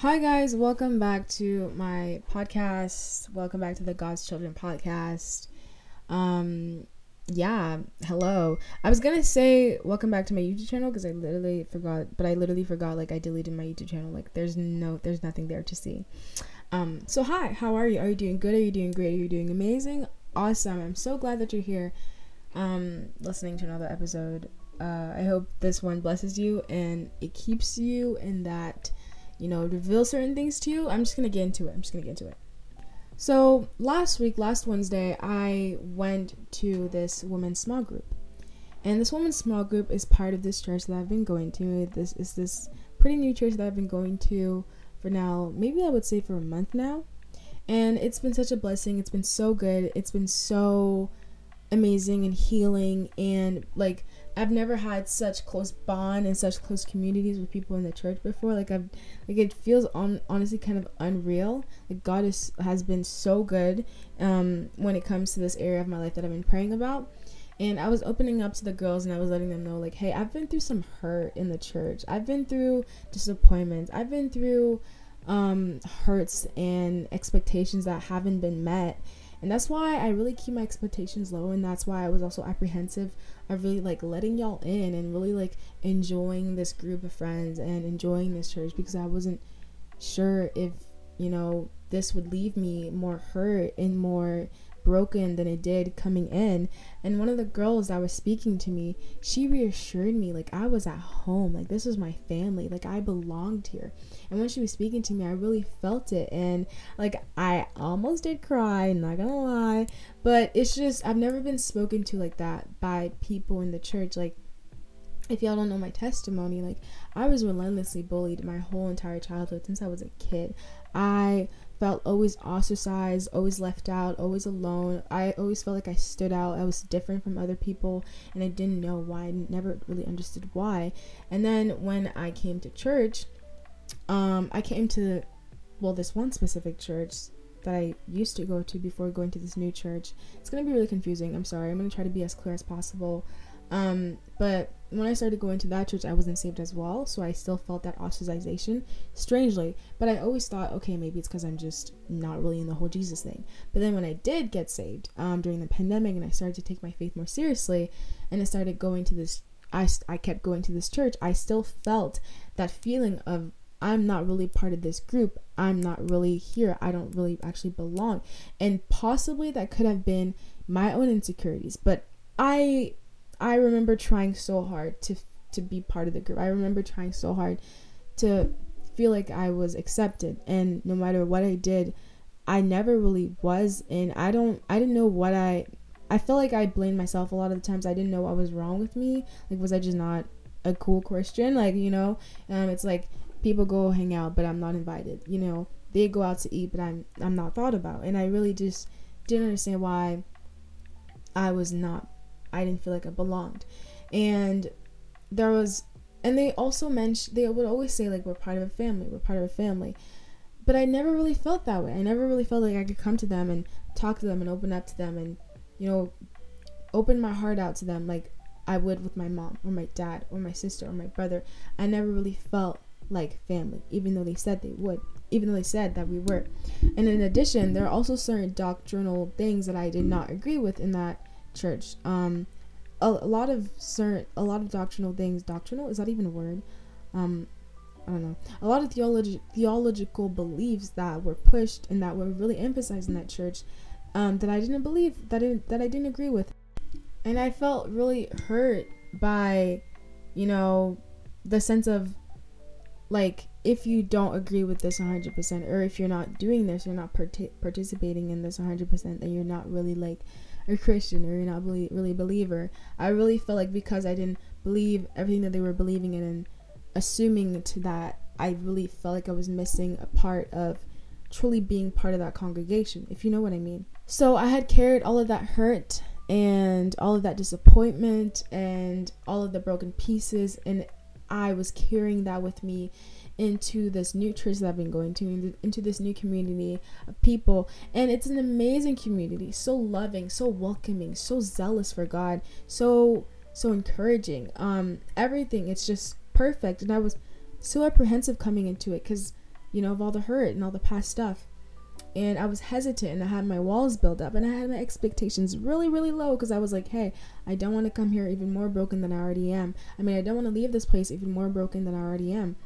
Hi, guys. Welcome back to my podcast. Welcome back to the God's Children podcast. Um, yeah, hello. I was gonna say welcome back to my YouTube channel because I literally forgot, but I literally forgot. Like, I deleted my YouTube channel. Like, there's no, there's nothing there to see. Um, so hi, how are you? Are you doing good? Are you doing great? Are you doing amazing? Awesome. I'm so glad that you're here, um, listening to another episode. Uh, I hope this one blesses you and it keeps you in that you know, reveal certain things to you. I'm just gonna get into it. I'm just gonna get into it. So last week, last Wednesday, I went to this women's small group. And this women's small group is part of this church that I've been going to. This is this pretty new church that I've been going to for now, maybe I would say for a month now. And it's been such a blessing. It's been so good. It's been so amazing and healing and like I've never had such close bond and such close communities with people in the church before. Like I've like it feels on honestly kind of unreal. Like God is has been so good um when it comes to this area of my life that I've been praying about. And I was opening up to the girls and I was letting them know like, hey, I've been through some hurt in the church. I've been through disappointments. I've been through um hurts and expectations that haven't been met and that's why I really keep my expectations low. And that's why I was also apprehensive really like letting y'all in and really like enjoying this group of friends and enjoying this church because I wasn't sure if, you know, this would leave me more hurt and more broken than it did coming in. And one of the girls that was speaking to me, she reassured me like I was at home, like this was my family, like I belonged here. And when she was speaking to me, I really felt it. And like I almost did cry, not gonna lie. But it's just, I've never been spoken to like that by people in the church. Like, if y'all don't know my testimony, like I was relentlessly bullied my whole entire childhood since I was a kid. I felt always ostracized, always left out, always alone. I always felt like I stood out. I was different from other people and I didn't know why. I never really understood why. And then when I came to church, um, I came to well, this one specific church that I used to go to before going to this new church. It's gonna be really confusing. I'm sorry. I'm gonna try to be as clear as possible. Um, but when I started going to that church, I wasn't saved as well, so I still felt that ostracization, strangely. But I always thought, okay, maybe it's because I'm just not really in the whole Jesus thing. But then when I did get saved um, during the pandemic, and I started to take my faith more seriously, and I started going to this, I I kept going to this church. I still felt that feeling of I'm not really part of this group. I'm not really here. I don't really actually belong. And possibly that could have been my own insecurities, but I I remember trying so hard to to be part of the group. I remember trying so hard to feel like I was accepted and no matter what I did, I never really was and I don't I didn't know what I I feel like I blamed myself a lot of the times. I didn't know what was wrong with me. Like was I just not a cool Christian? Like, you know, um it's like people go hang out but I'm not invited, you know. They go out to eat but I'm I'm not thought about. And I really just didn't understand why I was not I didn't feel like I belonged. And there was and they also mentioned they would always say like we're part of a family, we're part of a family. But I never really felt that way. I never really felt like I could come to them and talk to them and open up to them and you know open my heart out to them like I would with my mom or my dad or my sister or my brother. I never really felt like family, even though they said they would, even though they said that we were. And in addition, there are also certain doctrinal things that I did not agree with in that church. Um, a, a lot of certain, a lot of doctrinal things. Doctrinal is that even a word? Um, I don't know. A lot of theology, theological beliefs that were pushed and that were really emphasized in that church, um, that I didn't believe, that I, that I didn't agree with, and I felt really hurt by, you know, the sense of, like, if you don't agree with this 100%, or if you're not doing this, you're not part- participating in this 100%, then you're not really like a Christian or you're not really, really a believer. I really felt like because I didn't believe everything that they were believing in and assuming to that, I really felt like I was missing a part of truly being part of that congregation, if you know what I mean. So I had carried all of that hurt and all of that disappointment and all of the broken pieces, and I was carrying that with me into this new church that I've been going to, into this new community of people. And it's an amazing community, so loving, so welcoming, so zealous for God, so so encouraging. Um everything, it's just perfect. And I was so apprehensive coming into it cuz you know, of all the hurt and all the past stuff. And I was hesitant and I had my walls built up and I had my expectations really, really low because I was like, hey, I don't want to come here even more broken than I already am. I mean, I don't want to leave this place even more broken than I already am.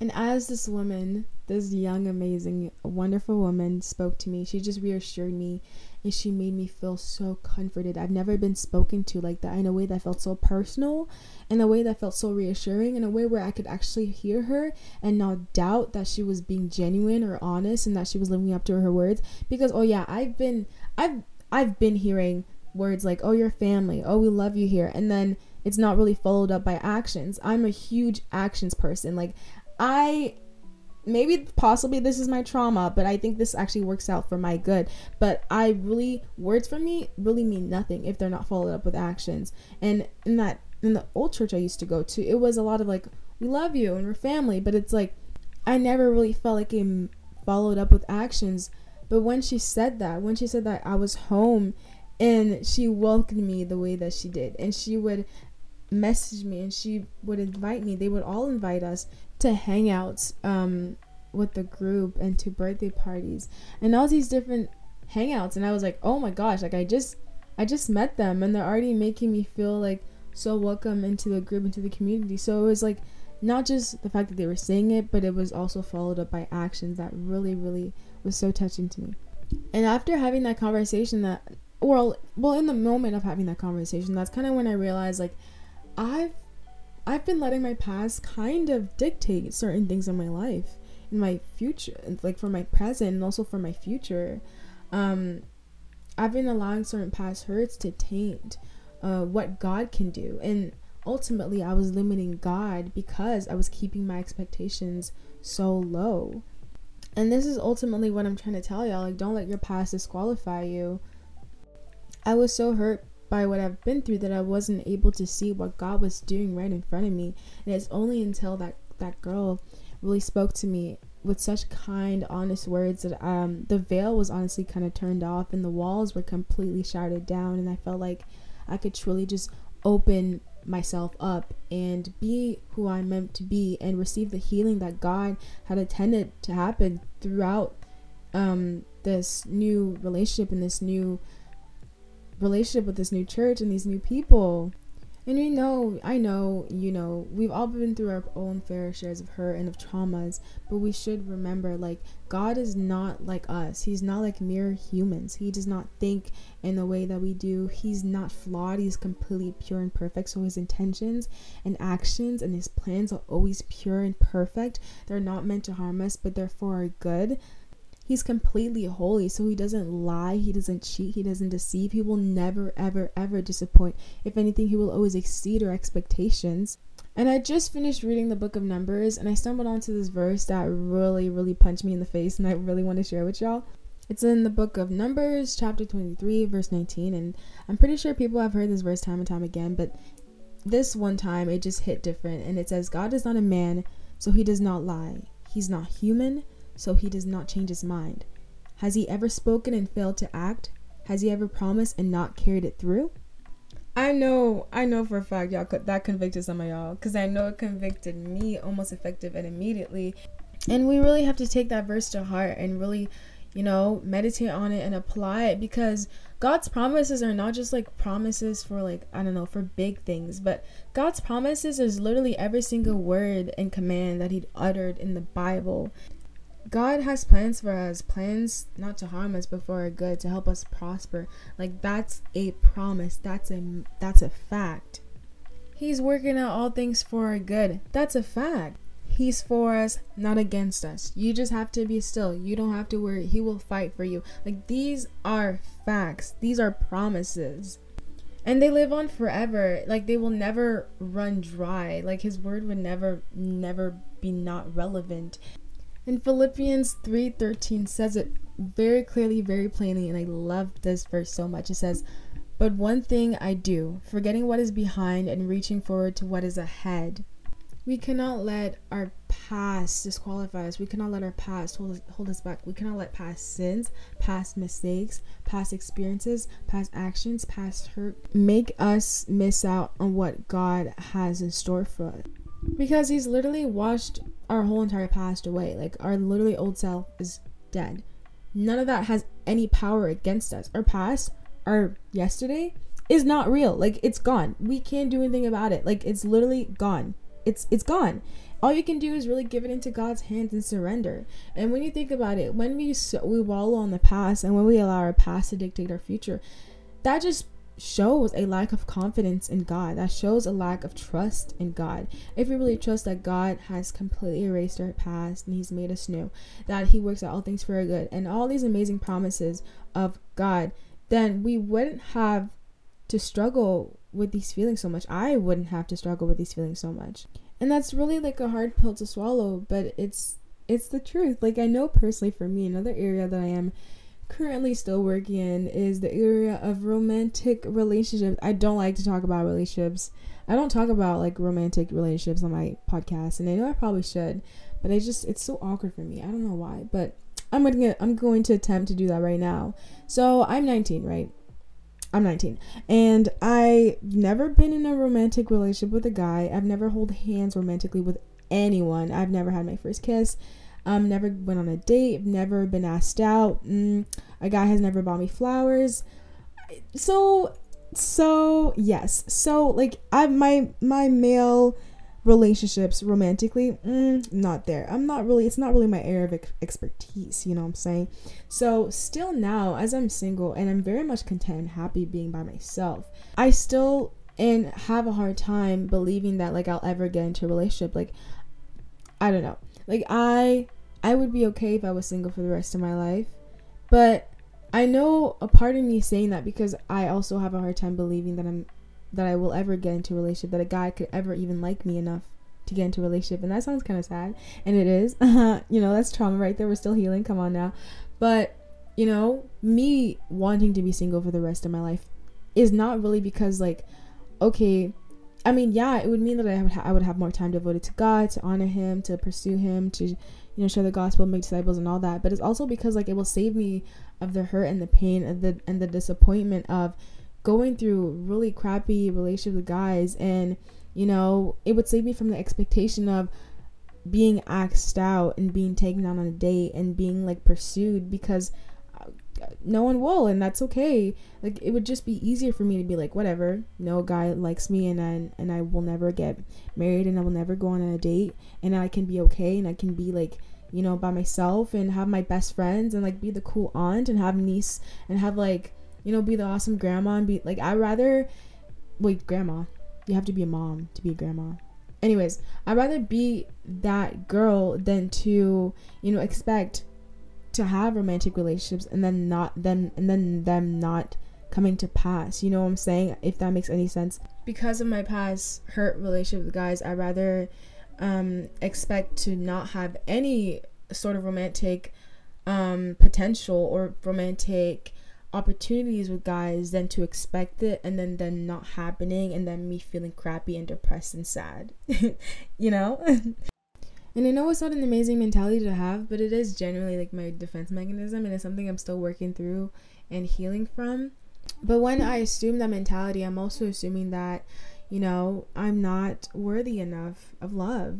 And as this woman, this young, amazing, wonderful woman spoke to me, she just reassured me and she made me feel so comforted. I've never been spoken to like that in a way that felt so personal, in a way that felt so reassuring, in a way where I could actually hear her and not doubt that she was being genuine or honest and that she was living up to her words. Because oh yeah, I've been I've I've been hearing words like, oh, your family, oh, we love you here. And then it's not really followed up by actions. I'm a huge actions person. Like, I maybe possibly this is my trauma, but I think this actually works out for my good. But I really words for me really mean nothing if they're not followed up with actions. And in that in the old church I used to go to, it was a lot of like, we love you and we're family, but it's like I never really felt like it followed up with actions. But when she said that, when she said that I was home and she welcomed me the way that she did, and she would message me and she would invite me, they would all invite us to hangouts um, with the group and to birthday parties and all these different hangouts and I was like, "Oh my gosh, like I just I just met them and they're already making me feel like so welcome into the group into the community." So it was like not just the fact that they were saying it, but it was also followed up by actions that really really was so touching to me. And after having that conversation that well, well in the moment of having that conversation, that's kind of when I realized like I've I've been letting my past kind of dictate certain things in my life, in my future, like for my present and also for my future. Um, I've been allowing certain past hurts to taint uh, what God can do, and ultimately, I was limiting God because I was keeping my expectations so low. And this is ultimately what I'm trying to tell y'all. Like, don't let your past disqualify you. I was so hurt by what I've been through that I wasn't able to see what God was doing right in front of me. And it's only until that that girl really spoke to me with such kind, honest words that um the veil was honestly kind of turned off and the walls were completely shattered down and I felt like I could truly just open myself up and be who I'm meant to be and receive the healing that God had intended to happen throughout um this new relationship and this new relationship with this new church and these new people. And we know, I know, you know, we've all been through our own fair shares of hurt and of traumas, but we should remember like God is not like us. He's not like mere humans. He does not think in the way that we do. He's not flawed. He's completely pure and perfect. So his intentions and actions and his plans are always pure and perfect. They're not meant to harm us, but they're for our good. He's completely holy, so he doesn't lie, he doesn't cheat, he doesn't deceive. He will never, ever, ever disappoint. If anything, he will always exceed our expectations. And I just finished reading the book of Numbers and I stumbled onto this verse that really, really punched me in the face and I really want to share with y'all. It's in the book of Numbers, chapter 23, verse 19. And I'm pretty sure people have heard this verse time and time again, but this one time it just hit different. And it says, God is not a man, so he does not lie. He's not human, so he does not change his mind? Has he ever spoken and failed to act? Has he ever promised and not carried it through? I know, I know for a fact, y'all, that convicted some of y'all, because I know it convicted me almost effective and immediately. And we really have to take that verse to heart and really, you know, meditate on it and apply it because God's promises are not just like promises for like, I don't know, for big things, but God's promises is literally every single word and command that He'd uttered in the Bible. God has plans for us, plans not to harm us but for our good, to help us prosper. Like that's a promise. That's a that's a fact. He's working out all things for our good. That's a fact. He's for us, not against us. You just have to be still. You don't have to worry. He will fight for you. Like these are facts. These are promises. And they live on forever. Like they will never run dry. Like his word would never never be not relevant. And Philippians 3:13 says it very clearly, very plainly, and I love this verse so much. It says, "But one thing I do, forgetting what is behind and reaching forward to what is ahead." We cannot let our past disqualify us. We cannot let our past hold us, hold us back. We cannot let past sins, past mistakes, past experiences, past actions, past hurt make us miss out on what God has in store for us. Because He's literally washed our whole entire past away. Like our literally old self is dead. None of that has any power against us. Our past, our yesterday is not real. Like it's gone. We can't do anything about it. Like it's literally gone. It's it's gone. All you can do is really give it into God's hands and surrender. And when you think about it, when we we wallow on the past and when we allow our past to dictate our future, that just shows a lack of confidence in God. That shows a lack of trust in God. If we really trust that God has completely erased our past and He's made us new, that He works out all things for our good, and all these amazing promises of God, then we wouldn't have to struggle with these feelings so much. I wouldn't have to struggle with these feelings so much. And that's really like a hard pill to swallow, but it's it's the truth. Like I know personally for me another area that I am currently still working in is the area of romantic relationships. I don't like to talk about relationships. I don't talk about like romantic relationships on my podcast, and I know I probably should, but I just it's so awkward for me. I don't know why, but I'm gonna I'm going to attempt to do that right now. So I'm 19, right? I'm 19 and I've never been in a romantic relationship with a guy. I've never held hands romantically with anyone. I've never had my first kiss. Um, never went on a date, never been asked out. Mm, a guy has never bought me flowers. So, so yes. So like I my my male relationships romantically mm, not there i'm not really it's not really my area of expertise you know what i'm saying so still now as i'm single and i'm very much content and happy being by myself i still and have a hard time believing that like i'll ever get into a relationship like i don't know like i I would be okay if I was single for the rest of my life. But I know a part of me saying that because I also have a hard time believing that I'm that I will ever get into a relationship, that a guy could ever even like me enough to get into a relationship. And that sounds kind of sad. And it is. you know, that's trauma right there. We're still healing. Come on now. But, you know, me wanting to be single for the rest of my life is not really because, like, okay, I mean, yeah, it would mean that I would, ha- I would have more time devoted to God, to honor Him, to pursue Him, to you know, share the gospel, make disciples and all that. But it's also because like it will save me of the hurt and the pain and the and the disappointment of going through really crappy relationships with guys and you know, it would save me from the expectation of being asked out and being taken out on a date and being like pursued because no one will and that's okay. Like it would just be easier for me to be like whatever no guy likes me and I and I will never get married and I will never go on a date and I can be okay and I can be like you know by myself and have my best friends and like be the cool aunt and have niece and have like you know be the awesome grandma and be like I'd rather wait grandma. You have to be a mom to be a grandma. Anyways I'd rather be that girl than to you know expect to have romantic relationships and then not them and then them not coming to pass. You know what I'm saying? If that makes any sense. Because of my past hurt relationship with guys, I rather um, expect to not have any sort of romantic um, potential or romantic opportunities with guys than to expect it and then then not happening and then me feeling crappy and depressed and sad. you know? And I know it's not an amazing mentality to have, but it is generally like my defense mechanism and it's something I'm still working through and healing from. But when I assume that mentality, I'm also assuming that, you know, I'm not worthy enough of love.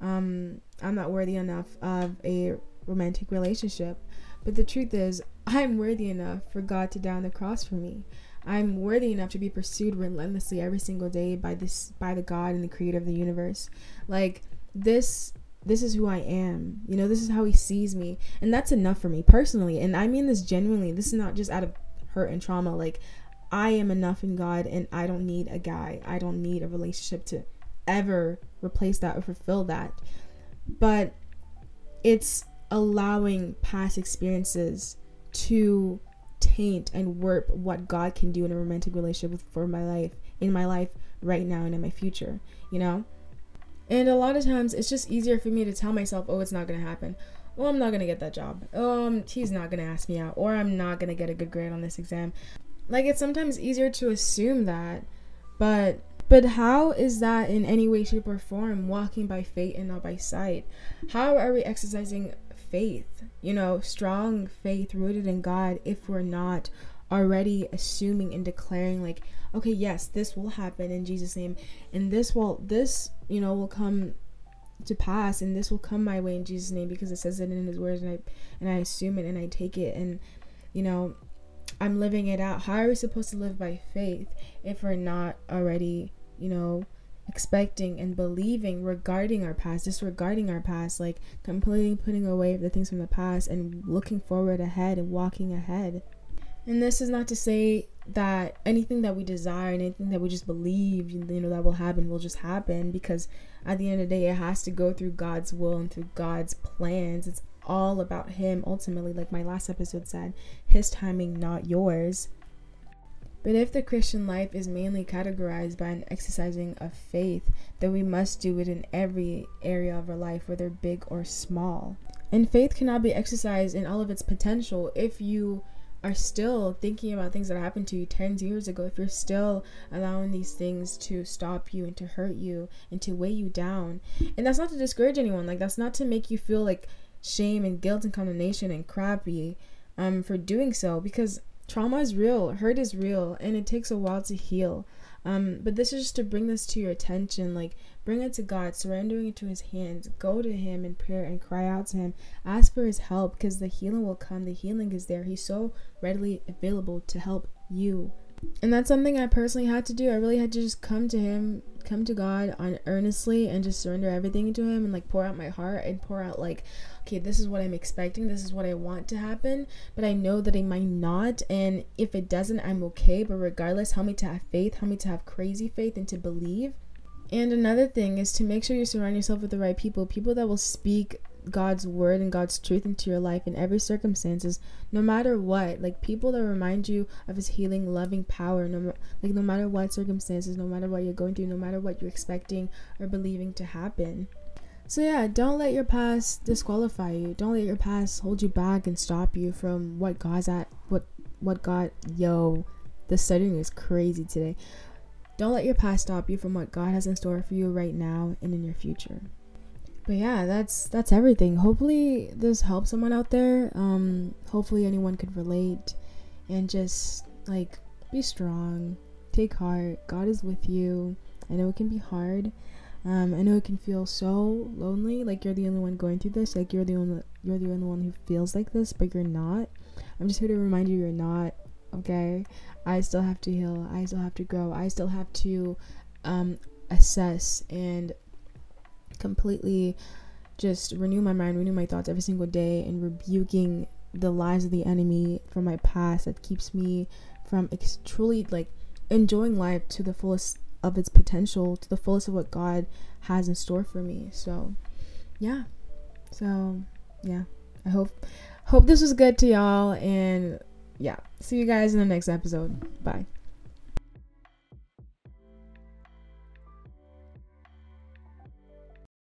Um, I'm not worthy enough of a romantic relationship. But the truth is, I'm worthy enough for God to die on the cross for me. I'm worthy enough to be pursued relentlessly every single day by this by the God and the creator of the universe. Like this this is who I am. You know, this is how he sees me. And that's enough for me personally. And I mean this genuinely. This is not just out of hurt and trauma. Like, I am enough in God and I don't need a guy. I don't need a relationship to ever replace that or fulfill that. But it's allowing past experiences to taint and warp what God can do in a romantic relationship for my life, in my life right now and in my future, you know? And a lot of times it's just easier for me to tell myself, oh, it's not going to happen. Oh, I'm not going to get that job. Um, he's not going to ask me out. Or I'm not going to get a good grade on this exam. Like, it's sometimes easier to assume that. But. But how is that in any way, shape, or form walking by faith and not by sight? How are we exercising faith? You know, strong faith rooted in God if we're not already assuming and declaring like okay yes this will happen in jesus name and this will this you know will come to pass and this will come my way in Jesus name because it says it in his words and I and I assume it and I take it and you know I'm living it out. How are we supposed to live by faith if we're not already, you know, expecting and believing regarding our past, disregarding our past, like completely putting away the things from the past and looking forward ahead and walking ahead. And this is not to say that anything that we desire anything that we just believe, you know, that will happen will just happen because at the end of the day, it has to go through God's will and through God's plans. It's all about Him ultimately, like my last episode said, His timing, not yours. But if the Christian life is mainly categorized by an exercising of faith, then we must do it in every area of our life, whether big or small. And faith cannot be exercised in all of its potential if you are still thinking about things that happened to you 10 years ago, if you're still allowing these things to stop you and to hurt you and to weigh you down. And that's not to discourage anyone, like, that's not to make you feel like shame and guilt and condemnation and crappy um, for doing so because trauma is real, hurt is real, and it takes a while to heal. Um, but this is just to bring this to your attention, like bring it to God, surrendering it to His hands. Go to Him in prayer and cry out to Him. Ask for His help because the healing will come. The healing is there. He's so readily available to help you. And that's something I personally had to do. I really had to just come to Him, come to God on earnestly, and just surrender everything to Him and like pour out my heart and pour out like okay, this is what I'm expecting, this is what I want to happen, but I know that it might not. And if it doesn't, I'm okay. But regardless, help me to have faith, help me to have crazy faith and to believe. And another thing is to make sure you surround yourself with the right people, people that will speak God's word and God's truth into your life in every circumstances, no matter what. Like people that remind you of His healing, loving power. No, like no matter what circumstances, no matter what you're going through, no matter what you're expecting or believing to happen. So yeah, don't let your past disqualify you. Don't let your past hold you back and stop you from what God's at what what God yo, the studying is crazy today. Don't let your past stop you from what God has in store for you right now and in your future. But yeah, that's that's everything. Hopefully this helps someone out there. Um hopefully anyone could relate and just like be strong. Take heart. God is with you. I know it can be hard um, I know it can feel so lonely, like you're the only one going through this, like you're the only you're the only one who feels like this, but you're not. I'm just here to remind you you're not. Okay, I still have to heal. I still have to grow. I still have to um, assess and completely just renew my mind, renew my thoughts every single day, and rebuking the lies of the enemy from my past that keeps me from ex- truly like enjoying life to the fullest of its potential to the fullest of what God has in store for me. So, yeah. So, yeah. I hope hope this was good to y'all and yeah. See you guys in the next episode. Bye.